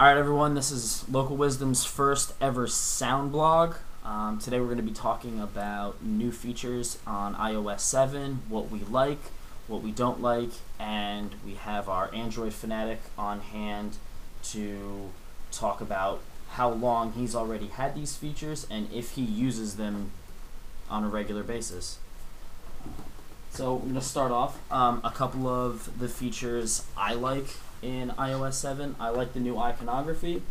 All right, everyone. This is Local Wisdom's first ever sound blog. Um, today, we're going to be talking about new features on iOS 7, what we like, what we don't like, and we have our Android fanatic on hand to talk about how long he's already had these features and if he uses them on a regular basis. So I'm going to start off um, a couple of the features I like in iOS 7. I like the new iconography.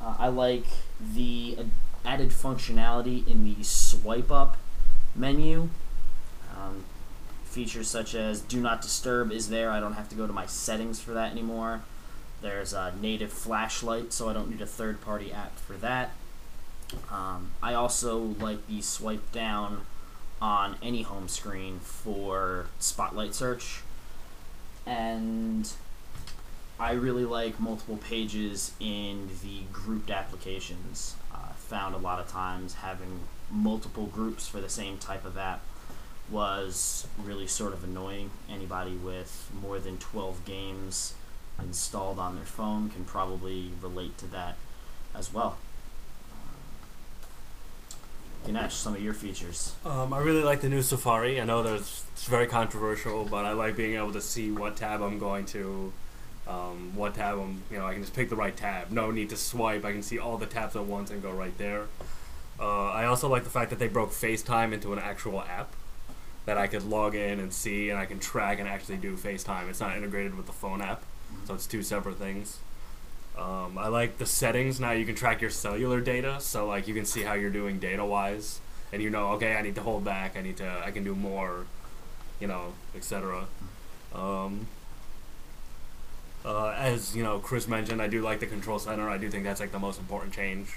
Uh, I like the added functionality in the swipe up menu. Um, features such as Do Not Disturb is there. I don't have to go to my settings for that anymore. There's a native flashlight, so I don't need a third party app for that. Um, I also like the swipe down on any home screen for spotlight search. And I really like multiple pages in the grouped applications. Uh, found a lot of times having multiple groups for the same type of app was really sort of annoying. Anybody with more than 12 games installed on their phone can probably relate to that as well. Ganesh, some of your features. Um, I really like the new Safari. I know there's it's very controversial, but I like being able to see what tab I'm going to, um, what tab I'm. You know, I can just pick the right tab. No need to swipe. I can see all the tabs at once and go right there. Uh, I also like the fact that they broke FaceTime into an actual app that I could log in and see, and I can track and actually do FaceTime. It's not integrated with the phone app, so it's two separate things. Um, I like the settings now. You can track your cellular data, so like you can see how you're doing data wise, and you know, okay, I need to hold back. I need to. I can do more, you know, etc. Um, uh, as you know, Chris mentioned, I do like the control center. I do think that's like the most important change,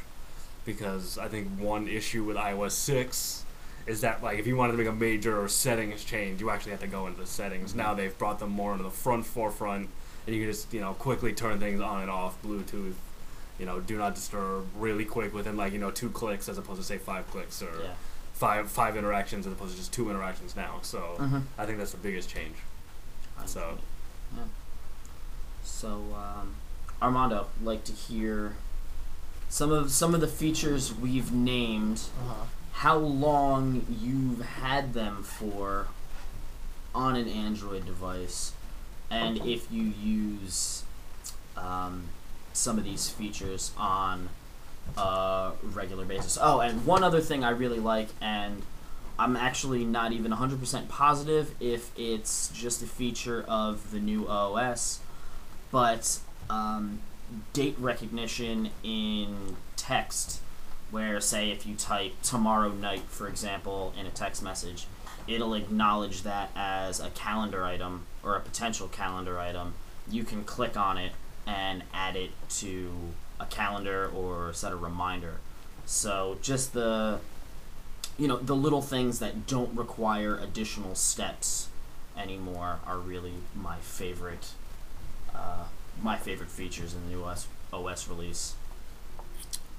because I think one issue with iOS six is that like if you wanted to make a major settings change, you actually have to go into the settings. Now they've brought them more into the front forefront and you can just you know quickly turn things on and off Bluetooth. You know, do not disturb really quick within like you know two clicks as opposed to say five clicks or Yeah. five five interactions as opposed to just two interactions now. So Mhm. I think that's the biggest change. So Yeah. So, um, Armando, like to hear some of some of the features we've named. Uh-huh. How long you've had them for on an Android device, and if you use um, some of these features on a regular basis. Oh, and one other thing I really like, and I'm actually not even 100% positive if it's just a feature of the new OS, but um, date recognition in text, where, say, if you type tomorrow night, for example, in a text message, it'll acknowledge that as a calendar item or a potential calendar item. You can click on it and add it to a calendar or set a reminder. So just the you know the little things that don't require additional steps anymore are really my favorite uh, my favorite features in the new OS, OS release.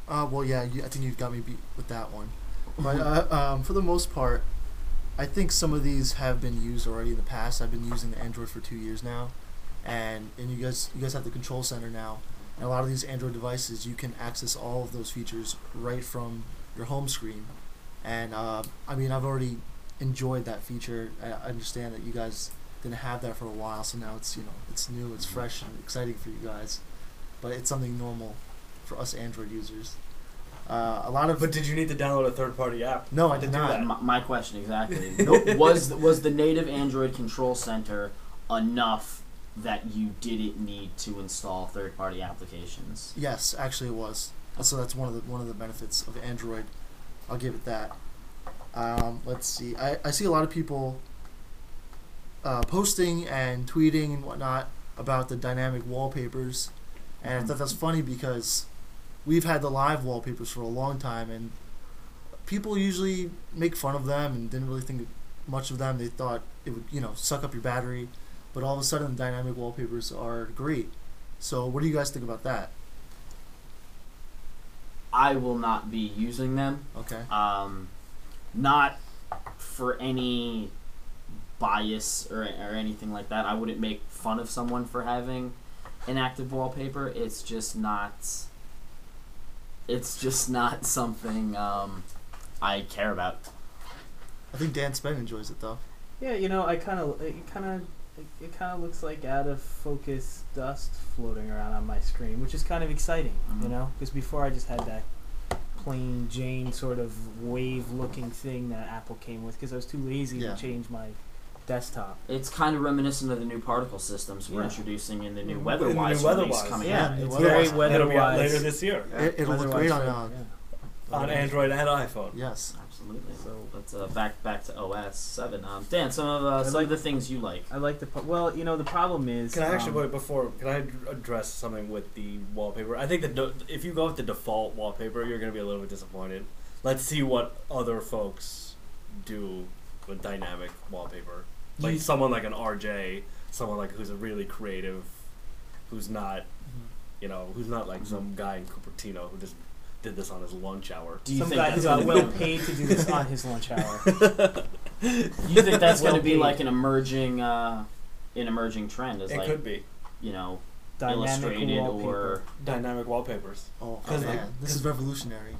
Uh, well, yeah, you, I think you've got me beat with that one. But uh, um, for the most part, I think some of these have been used already in the past. I've been using the Android for two years now, and and you guys you guys have the control center now. And a lot of these Android devices, you can access all of those features right from your home screen. And uh, I mean, I've already enjoyed that feature. I understand that you guys didn't have that for a while, so now it's you know it's new, it's fresh, and exciting for you guys. But it's something normal for us Android users. Uh, a lot of But did you need to download a third party app? no, I did not. that? My, my question exactly no, was was the native Android control center enough that you didn't need to install third party applications? Yes, actually, it was. So that's one of the one of the benefits of Android. I'll give it that. Um, let's see. I, I see a lot of people uh, posting and tweeting and whatnot about the dynamic wallpapers, and I thought that's funny because we've had the live wallpapers for a long time, and people usually make fun of them and didn't really think much of them. They thought it would you know suck up your battery, but all of a sudden the dynamic wallpapers are great. So what do you guys think about that? I will not be using them. Okay. Um, not for any bias or, or anything like that. I wouldn't make fun of someone for having inactive wallpaper. It's just not. It's just not something um, I care about. I think Dan Spen enjoys it though. Yeah, you know, I kind of it kind of it, it kind of looks like out of focus dust floating around on my screen, which is kind of exciting, you Mhm. know, because before I just had that plain Jane sort of wave looking thing that Apple came with because I was too lazy Yeah. to change my desktop. It's kind of reminiscent of the new particle systems we're Yeah. introducing in the new Mhm. Weatherwise the new Weatherwise, coming Yeah, out. Yeah, it's weatherwise. very It'll be out later this year It, it'll look great on uh, yeah. on Android and iPhone. Yes. Absolutely. So But uh, back back to OS seven. Um, Dan, some of uh, some like- of the things you like. I like the pa- well, you know, the problem is Can I actually um, wait before? Can I address something with the wallpaper? I think that if you go with the default wallpaper, you're going to be a little bit disappointed. Let's see what other folks do with dynamic wallpaper. Like You- someone like an RJ, someone like who's a really creative, who's not, Mm-hmm. you know, who's not like some guy in Cupertino who just did this on his lunch hour. Do you some think guy that's who got gonna well be, paid to do this on his lunch hour. You think that's going to be paid. like an emerging uh, an emerging trend? Is It like could be you know Dynamic illustrated wallpaper, or dynamic wallpapers. Oh, man, like- this is revolutionary.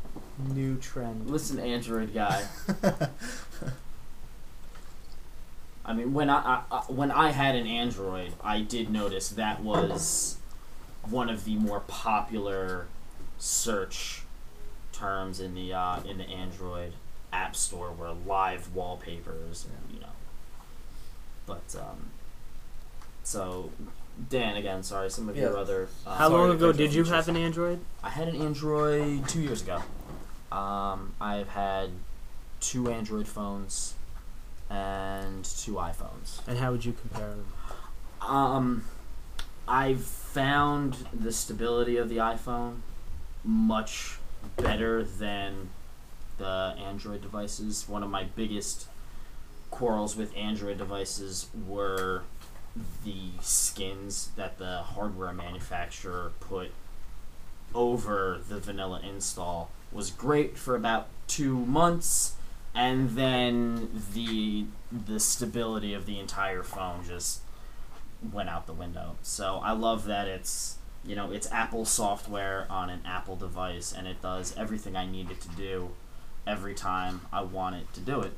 new trend. listen, Android guy. I mean, when I, I, I when I had an Android, I did notice that was one of the more popular search terms in the uh, in the Android app store were live wallpapers, and, you know. But um, so Dan again, sorry, some of your other. Uh, How long ago did you have an Android? I had an Android two years ago. Um, I've had two Android phones and two iPhones. And how would you compare them? Um, I've found the stability of the iPhone much better than the Android devices. One of my biggest quarrels with Android devices were the skins that the hardware manufacturer put over the vanilla install was great for about two months and then the the stability of the entire phone just went out the window. So I love that it's you know it's Apple software on an Apple device and it does everything I need it to do every time I want it to do it.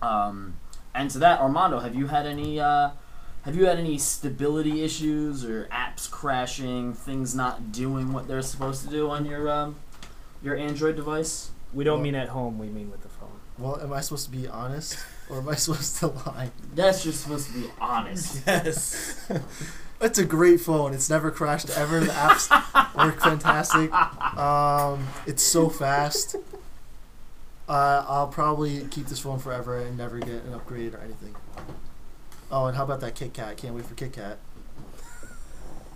Um, and to that, Armando, have you had any uh, have you had any stability issues or apps crashing, things not doing what they're supposed to do on your um, your Android device? We don't Well- mean at home. We mean with the phone. Well, am I supposed to be honest or am I supposed to lie? That's just supposed to be honest. Yes. It's a great phone. It's never crashed ever. The apps work fantastic. Um, it's so fast. Uh, I'll probably keep this phone forever and never get an upgrade or anything. Oh, and how about that Kit Kat? Can't wait for Kit Kat.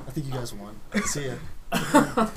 I think you guys won. See ya.